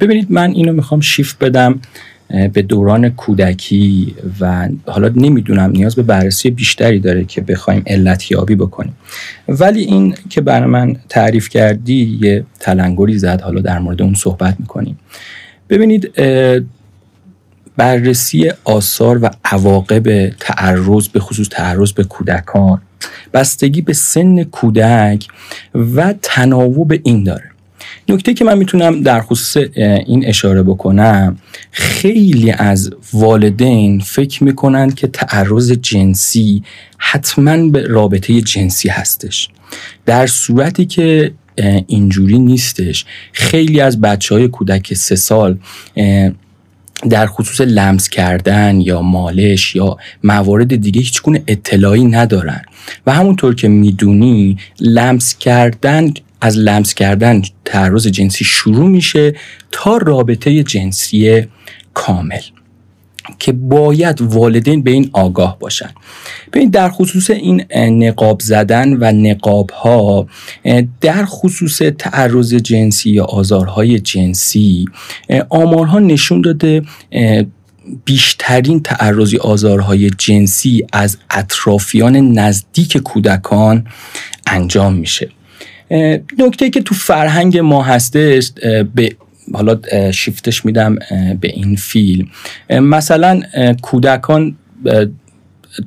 ببینید من اینو می‌خوام شیفت بدم به دوران کودکی و حالا نمی‌دونم نیاز به بررسی بیشتری داره که بخوایم علت یابی بکنیم. ولی این که برای من تعریف کردی یه تلنگری زد حالا در مورد اون صحبت می‌کنیم. ببینید بررسی آثار و عواقب تعرض به خصوص تعرض به کودکان بستگی به سن کودک و تناوب این داره. نکته که من می‌تونم در خصوص این اشاره بکنم خیلی از والدین فکر می‌کنن که تعرض جنسی حتما به رابطه جنسی هستش. در صورتی که اینجوری نیستش. خیلی از بچه های کودک سه سال در خصوص لمس کردن یا مالش یا موارد دیگه هیچ گونه اطلاعی ندارن. و همونطور که می‌دونی لمس کردن از لمس کردن تعرض جنسی شروع میشه تا رابطه جنسی کامل که باید والدین به این آگاه باشن. ببین در خصوص این نقاب زدن و نقاب ها در خصوص تعرض جنسی یا آزارهای جنسی آمارها نشون داده بیشترین تعرضی آزارهای جنسی از اطرافیان نزدیک کودکان انجام میشه. نکته که تو فرهنگ ما هستش به حالا شیفتش میدم به این فیلم. مثلا کودکان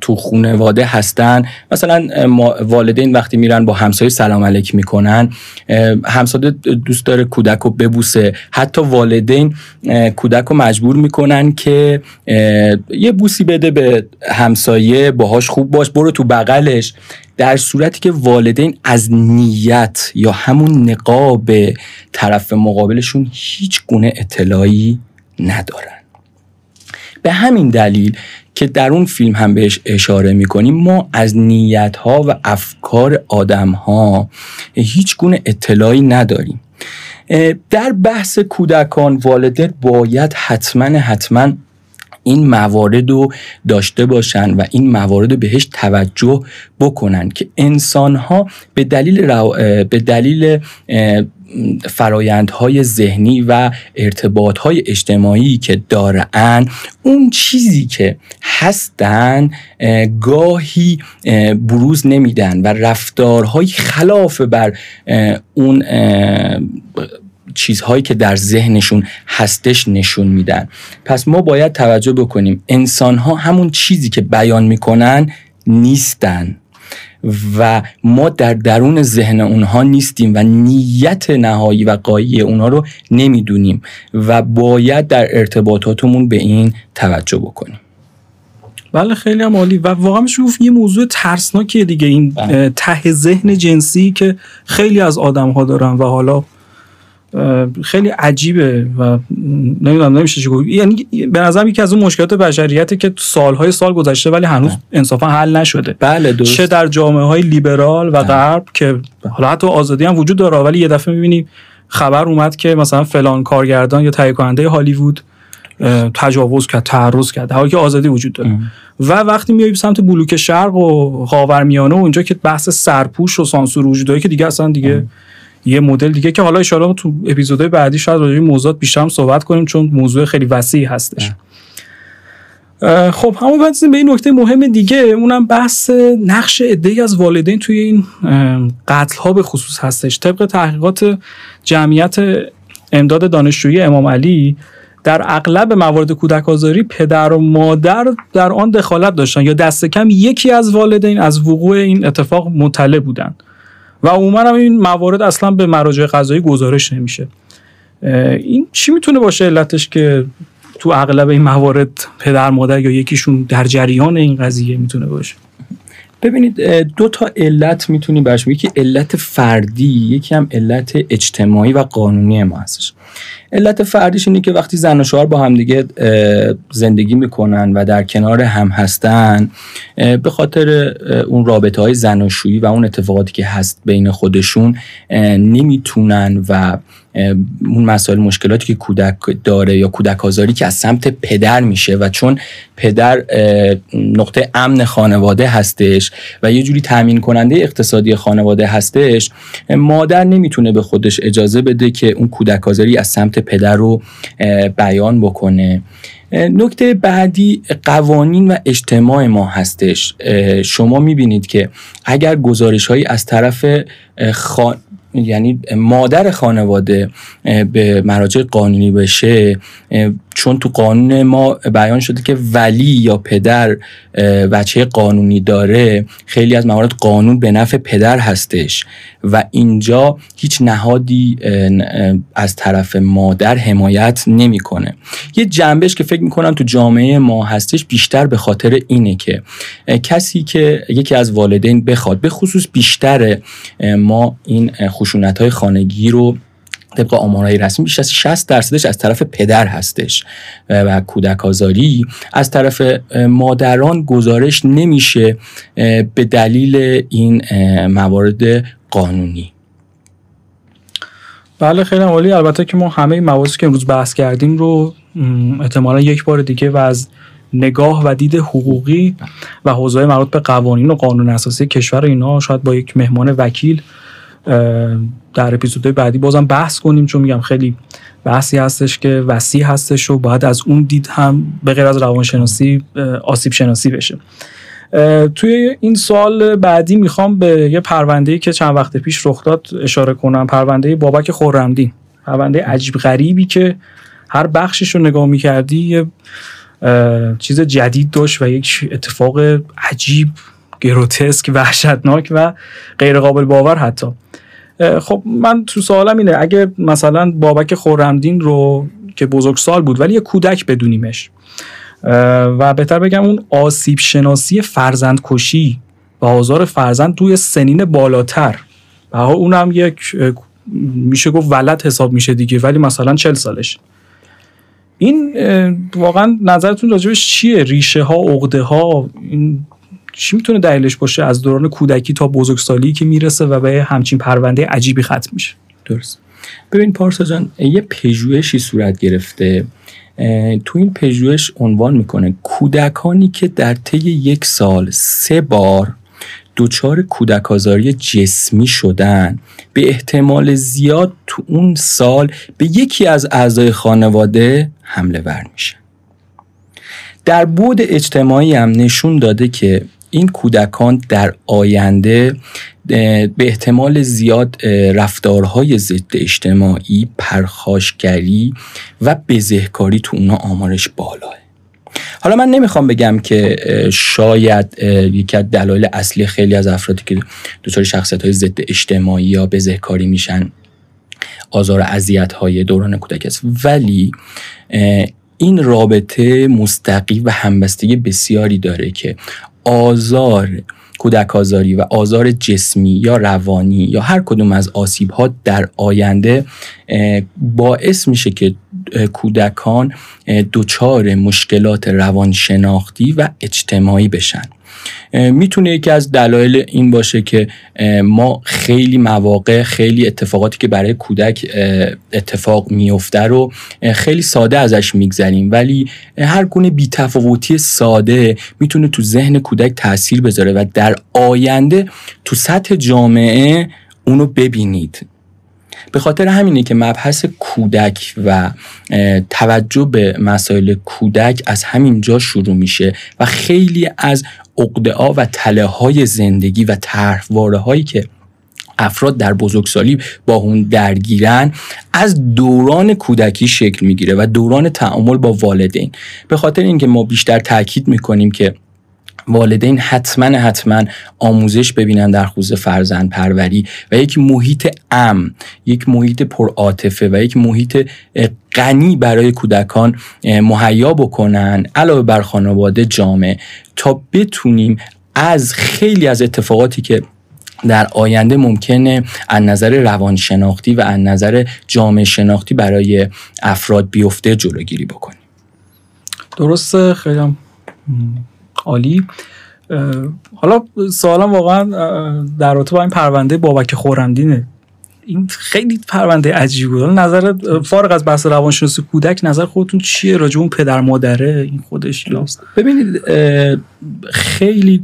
تو خونواده هستن. مثلا والدین وقتی میرن با همسایه سلام علیک می‌کنن همسایه دوست داره کودک رو ببوسه. حتی والدین کودک رو مجبور می‌کنن که یه بوسی بده به همسایه باهاش خوب باش برو تو بغلش. در صورتی که والدین از نیت یا همون نقاب طرف مقابلشون هیچ گونه اطلاعی ندارن. به همین دلیل که در اون فیلم هم بهش اشاره می‌کنیم ما از نیت ها و افکار آدم ها هیچ گونه اطلاعی نداریم. در بحث کودکان والدین باید حتما حتما این موارد رو داشته باشن و این موارد رو بهش توجه بکنن که انسان ها به دلیل, به دلیل فرایندهای ذهنی و ارتباطهای اجتماعی که دارن اون چیزی که هستن گاهی بروز نمیدن و رفتارهای خلاف بر اون چیزهایی که در ذهنشون هستش نشون میدن. پس ما باید توجه بکنیم انسان ها همون چیزی که بیان می‌کنن نیستن و ما در درون ذهن اونها نیستیم و نیت نهایی و قایی اونها رو نمی‌دونیم و باید در ارتباطاتمون به این توجه بکنیم. بله خیلی هم عالی. و واقعا میشه یه موضوع ترسناکیه دیگه این بله. ته ذهن جنسی که خیلی از آدم ها دارن و حالا خیلی عجیبه و نمی‌دونم نمیشه چی یعنی به نظرم یکی از اون مشکلات بشریته که سالهای سال گذشته ولی هنوز بله. انصافا حل نشده بله درست. چه در جامعه های لیبرال و بله. غرب که حالا حتی آزادی هم وجود داره ولی یه دفعه می‌بینی خبر اومد که مثلا فلان کارگردان یا تهیه کننده هالیوود تجاوز کرد تعرض کرد حالی که آزادی وجود داره و وقتی میای سمت بلوک شرق و خاورمیانه و اونجا که بحث سرپوش و سانسور وجود داره که دیگه اصلا دیگه یه مدل دیگه که حالا ان تو اپیزودهای بعدی شاید راجع موضوعات بیشتر هم صحبت کنیم چون موضوع خیلی وسیعی هستش. خب همون بعد به این نکته مهم دیگه اونم بحث نقش عده‌ای از والدین توی این قتل ها به خصوص هستش. طبق تحقیقات جمعیت امداد دانشجویی امام علی در اغلب موارد کودک آزاری پدر و مادر در آن دخالت داشتن یا دست کم یکی از والدین از وقوع این اتفاق مطلع بودند و عموما هم این موارد اصلا به مراجع قضایی گزارش نمیشه. این چی می‌تونه باشه علتش که تو اغلب این موارد پدر مادر یا یکیشون در جریان این قضیه می‌تونه باشه؟ ببینید دو تا علت می‌تونیم برش یکی علت فردی یکی هم علت اجتماعی و قانونی ما هستش. علت فردیش اینه که وقتی زن و شوهر با همدیگه زندگی می‌کنن و در کنار هم هستن به خاطر اون رابطه های زناشویی و اون اتفاقاتی که هست بین خودشون نمی‌تونن و اون مسائل مشکلاتی که کودک داره یا کودک آزاری که از سمت پدر میشه و چون پدر نقطه امن خانواده هستش و یه جوری تامین کننده اقتصادی خانواده هستش مادر نمی‌تونه به خودش اجازه بده که اون کودک آزاری از سمت پدر رو بیان بکنه. نکته بعدی قوانین و اجتماع ما هستش. شما می‌بینید که اگر گزارش هایی از طرف خان... یعنی مادر خانواده به مراجع قانونی بشه چون تو قانون ما بیان شده که ولی یا پدر بچه قانونی داره خیلی از موارد قانون به نفع پدر هستش و اینجا هیچ نهادی از طرف مادر حمایت نمی‌کنه. یه جنبش که فکر می‌کنم تو جامعه ما هستش بیشتر به خاطر اینه که کسی که یکی از والدین بخواد به خصوص بیشتر ما این خشونت های خانگی رو طبق آمارهای رسمی بیش از 60 درصدش از طرف پدر هستش و کودک آزاری. از طرف مادران گزارش نمیشه به دلیل این موارد قانونی. بله خیلی عالی. البته که ما همه مواردی که امروز بحث کردیم رو احتمالا یک بار دیگه و از نگاه و دید حقوقی و حوزه مربوط به قوانین و قانون اساسی کشور اینا شاید با یک مهمان وکیل در اپیزودهای بعدی بازم بحث کنیم چون میگم خیلی بحثی هستش که وسیع هستش و باید از اون دید هم به غیر از روانشناسی آسیب شناسی بشه. توی این سال بعدی می‌خوام به یه پرونده که چند وقت پیش رخ داد اشاره کنم پرونده بابک خورمدین پرونده عجیب غریبی که هر بخشش رو نگاه می‌کردی یه چیز جدید داشت و یک اتفاق عجیب گروتسک وحشتناک و غیر قابل باور حتی. خب من تو سوالم اینه اگه مثلا بابک خورمدین رو که بزرگسال بود ولی یه کودک بدونیمش و بهتر بگم اون آسیب شناسی فرزند کشی و آزار فرزند توی سنین بالاتر. و اونم یک میشه گفت ولد حساب میشه دیگه ولی مثلا چل سالش. این واقعا نظرتون راجبش چیه؟ ریشه ها عقده ها این چی می‌تونه دلیلش باشه؟ از دوران کودکی تا بزرگسالی که می‌رسه و به همچین پرونده عجیبی ختم میشه. درست. ببین پارسا جان یه پژوهشی صورت گرفته. تو این پژوهش عنوان می‌کنه کودکانی که در طی یک سال سه بار دچار کودک آزاری جسمی شدن به احتمال زیاد تو اون سال به یکی از اعضای خانواده حمله ور میشه در بود اجتماعی هم نشون داده که این کودکان در آینده به احتمال زیاد رفتارهای ضد اجتماعی پرخاشگری و بزهکاری تو اونا آمارش بالاه. حالا من نمی‌خوام بگم که شاید یکی از دلایل اصلی خیلی از افرادی که دچار شخصیت های ضد اجتماعی یا بزهکاری میشن آزار اذیت های دوران کودک است. ولی این رابطه مستقیم و همبستگی بسیاری داره که آزار کودک آزاری و آزار جسمی یا روانی یا هر کدوم از آسیب ها در آینده باعث میشه که کودکان دچار مشکلات روانشناختی و اجتماعی بشن. می‌تونه یکی از دلایل این باشه که ما خیلی مواقع خیلی اتفاقاتی که برای کودک اتفاق میفته رو خیلی ساده ازش میگذریم. ولی هر گونه بیتفاوتی ساده می‌تونه تو ذهن کودک تاثیر بذاره و در آینده تو سطح جامعه اونو ببینید. به خاطر همینه که مبحث کودک و توجه به مسائل کودک از همین جا شروع میشه و خیلی از عقده و تله های زندگی و طرحواره هایی که افراد در بزرگسالی با اون درگیرن از دوران کودکی شکل می‌گیره و دوران تعامل با والدین. به خاطر اینکه ما بیشتر تاکید می‌کنیم که والدین حتما حتما آموزش ببینن در خصوص فرزند پروری و یک محیط ام یک محیط پرعاطفه و یک محیط غنی برای کودکان مهیا بکنن علاوه بر خانواده جامعه تا بتونیم از خیلی از اتفاقاتی که در آینده ممکنه از نظر روانشناختی و از نظر جامعه شناختی برای افراد بیفته جلوگیری بکنیم. درسته خیلی عالی. حالا سوالم واقعا در رابطه با این پرونده بابک خورمدینه این خیلی پرونده عجیب بود. نظر فارغ از بحث روانشناسی کودک نظر خودتون چیه راجع اون پدر مادره؟ این خودش ببینید خیلی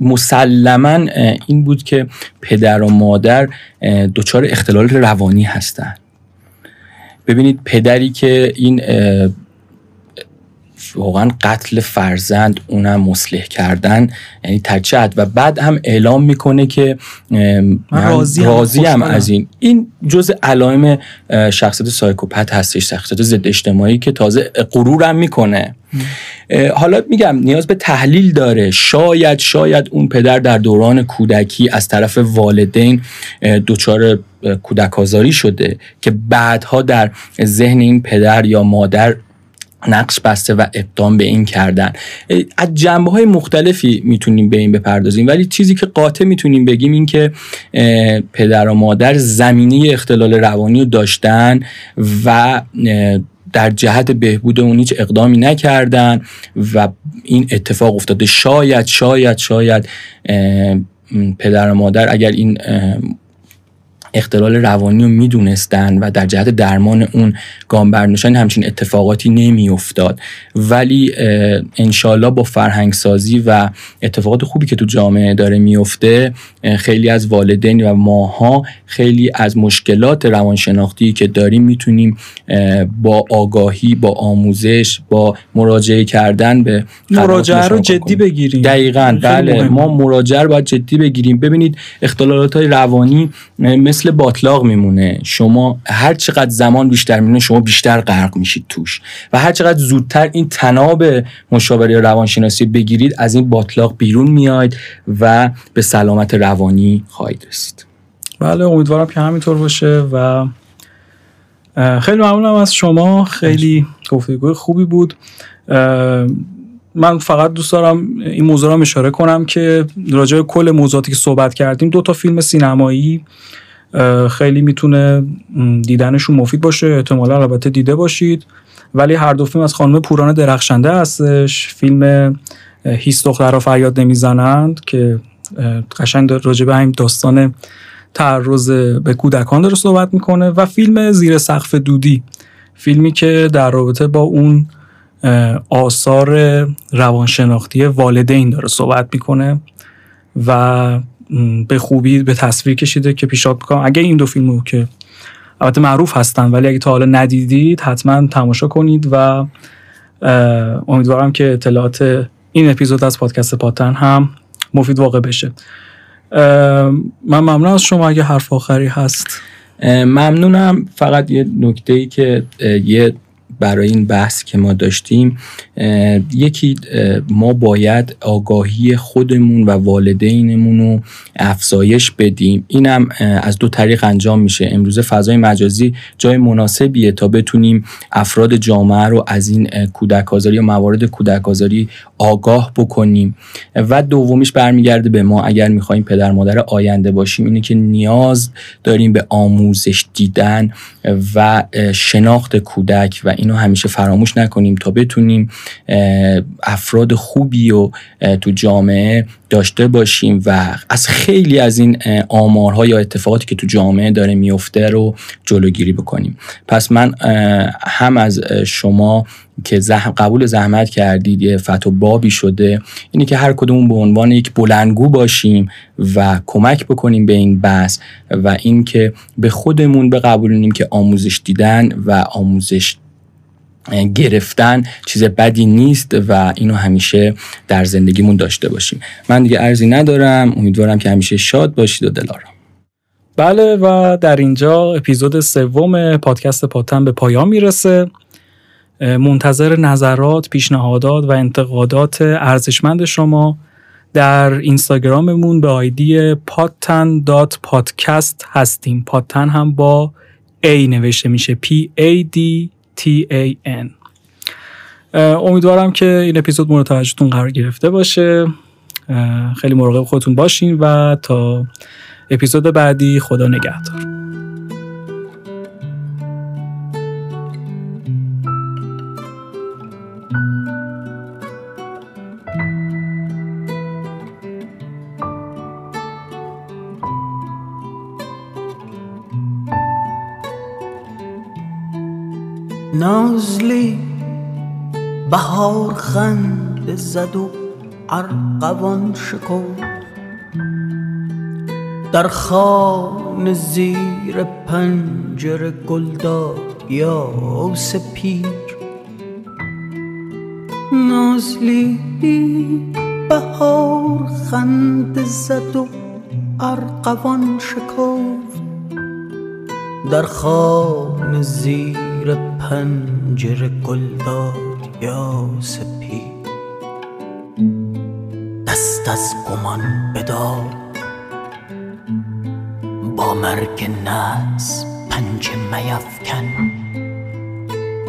مسلما این بود که پدر و مادر دچار اختلال روانی هستن. ببینید پدری که این واقعا قتل فرزند اونم مسلح کردن یعنی ترچد و بعد هم اعلام می‌کنه که من راضی هم از این. این جز علائم شخصیت سایکوپت هستش شخصیت ضد اجتماعی که تازه غرورم می‌کنه. حالا میگم نیاز به تحلیل داره. شاید شاید اون پدر در دوران کودکی از طرف والدین دچار کودک آزاری شده که بعدها در ذهن این پدر یا مادر نقش بسته و اقدام به این کردن. از جنبه های مختلفی می‌تونیم به این بپردازیم. ولی چیزی که قاطع می‌تونیم بگیم این که پدر و مادر زمینه اختلال روانی رو داشتن و در جهت بهبود اون هیچ اقدامی نکردن و این اتفاق افتاده. شاید شاید شاید پدر و مادر اگر این اختلال روانی رو می‌دونستن و در جهت درمان اون گام برداشتن همچین اتفاقاتی نمیافتاد. ولی انشالله با فرهنگ سازی و اتفاقات خوبی که تو جامعه داره میفته خیلی از والدین و ماها خیلی از مشکلات روانشناختی که داریم می‌تونیم با آگاهی با آموزش با مراجعه کردن به مراجعه رو جدی بگیریم. دقیقا بله. ما مراجعه رو باید جدی بگیریم. ببینید اختلالات های روانی مثل مثل باطلاق میمونه. شما هر چقدر زمان بیشتر میمونه شما بیشتر غرق میشید توش. و هر چقدر زودتر این تناب مشاوره روانشناسی بگیرید از این باطلاق بیرون میاید و به سلامت روانی خواهید رسید. بله امیدوارم که همینطور باشه و خیلی ممنونم از شما. خیلی گفتگوی خوبی بود. من فقط دوست دارم این موضوع رو اشاره کنم که راجع کل موضوعاتی که صحبت کردیم دو تا فیلم سینمایی خیلی می‌تونه دیدنشون مفید باشه احتمالا البته دیده باشید. ولی هر دو فیلم از خانم پوران درخشنده هستش. فیلم هیست دخترها فریاد نمی‌زنند که قشنگ راجع به همین داستان تعرض به کودکان داره صحبت می‌کنه و فیلم زیر سقف دودی. فیلمی که در رابطه با اون آثار روانشناختی والدین داره صحبت می‌کنه و به خوبی به تصویر کشیده که پیشنهاد می‌کنم. اگه این دو فیلمو که البته معروف هستن ولی اگه تا حالا ندیدید حتما تماشا کنید و امیدوارم که اطلاعات این اپیزود از پادکست پاتن هم مفید واقع بشه. من ممنون از شما اگه حرف آخری هست. ممنونم. فقط یه نکته ای که یه برای این بحث که ما داشتیم یکی ما باید آگاهی خودمون و والدینمون رو افزایش بدیم. اینم از دو طریق انجام میشه. امروزه فضای مجازی جای مناسبیه تا بتونیم افراد جامعه رو از این کودک آزاری یا موارد کودک آزاری آگاه بکنیم. و دومیش برمیگرده به ما اگر می‌خوایم پدر مادر آینده باشیم اینه که نیاز داریم به آموزش دیدن و شناخت کودک و اینو همیشه فراموش نکنیم تا بتونیم افراد خوبی و تو جامعه داشته باشیم و از خیلی از این آمارها یا اتفاقاتی که تو جامعه داره میفته رو جلوگیری بکنیم. پس من هم از شما که زحم قبول زحمت کردید یه فتو بابی شده اینی که هر کدوم به عنوان یک بلنگو باشیم و کمک بکنیم به این بحث و اینکه به خودمون بقبولونیم که آموزش دیدن و آموزش گرفتن چیز بدی نیست و اینو همیشه در زندگیمون داشته باشیم. من دیگه ارزی ندارم امیدوارم که همیشه شاد باشید و دلارم بله و در اینجا اپیزود سوم پادکست پاتن به پایان می‌رسه. منتظر نظرات، پیشنهادات و انتقادات ارزشمند شما در اینستاگراممون به آیدی پاتن دات پادکست هستیم. پاتن هم با A نوشته میشه. P A D T A N. امیدوارم که این اپیزود مورد توجهتون قرار گرفته باشه. خیلی مراقب خودتون باشین و تا اپیزود بعدی خدا نگهدار. نازلی بهار خند زد و ارقوان شکو در خان زیر پنجره گلداد یا سپیر نازلی بهار خند زد و ارقوان شکفت. در خان زیر زیر پنجره گلداد یا سپی دست از گمان بدار. با مرگ نس پنجه میفکن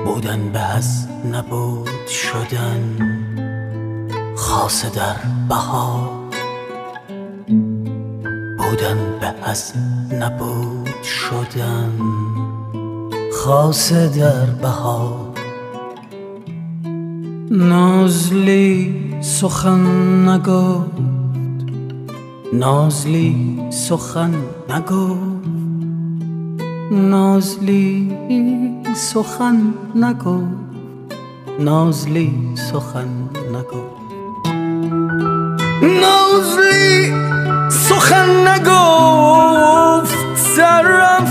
بودن به از نبود شدن. خاصه در بهار. بودن به از نبود شدن. خاصه در بهار. نازلی سخن نگفت. نازلی سخن نگفت. نازلی سخن نگفت. نازلی سخن نگفت. نازلی سخن نگفت. سر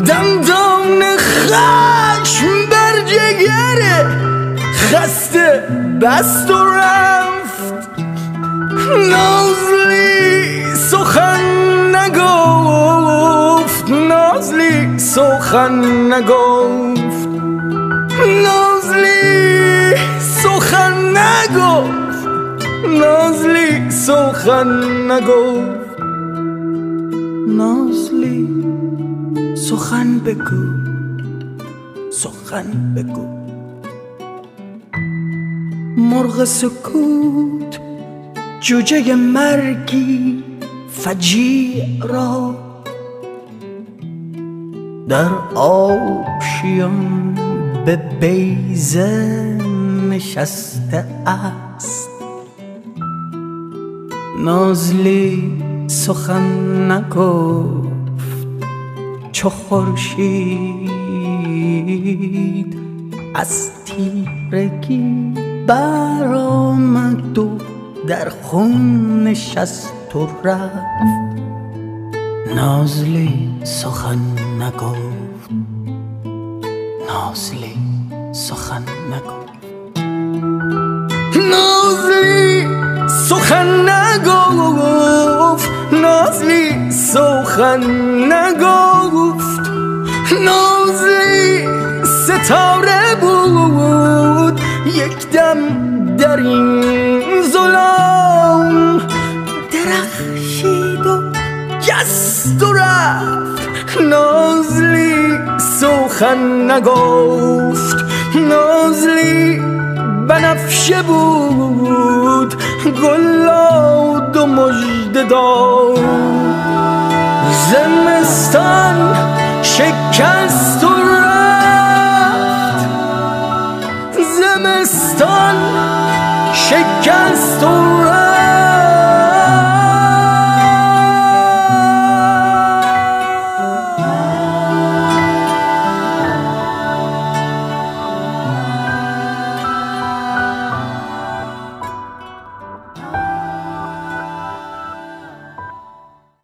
دندان خشم بر جگره خسته بست و رفت. نازلی سخن نگفت نازلی سخن نگفت. نازلی سخن نگفت نازلی سخن نگفت. نازلی سخن بگو. سخن بگو. مرغ سکوت جوجه مرگی فجیع را. در آبشیان به بیزه نشسته است. نازلی سخن نگفت چو خورشید از تیرگی برآمد و در خون نشست و رفت. نازلی سخن نگفت. نازلی سخن نگفت. نازلی سخن نگفت. نازلی سخن نگفت. ستاره بود یک دم در این ظلام درخشید و جست و رفت نازلی سخن نگفت نازلی بنفشه بود گلاد و مجد داد زمستان شکست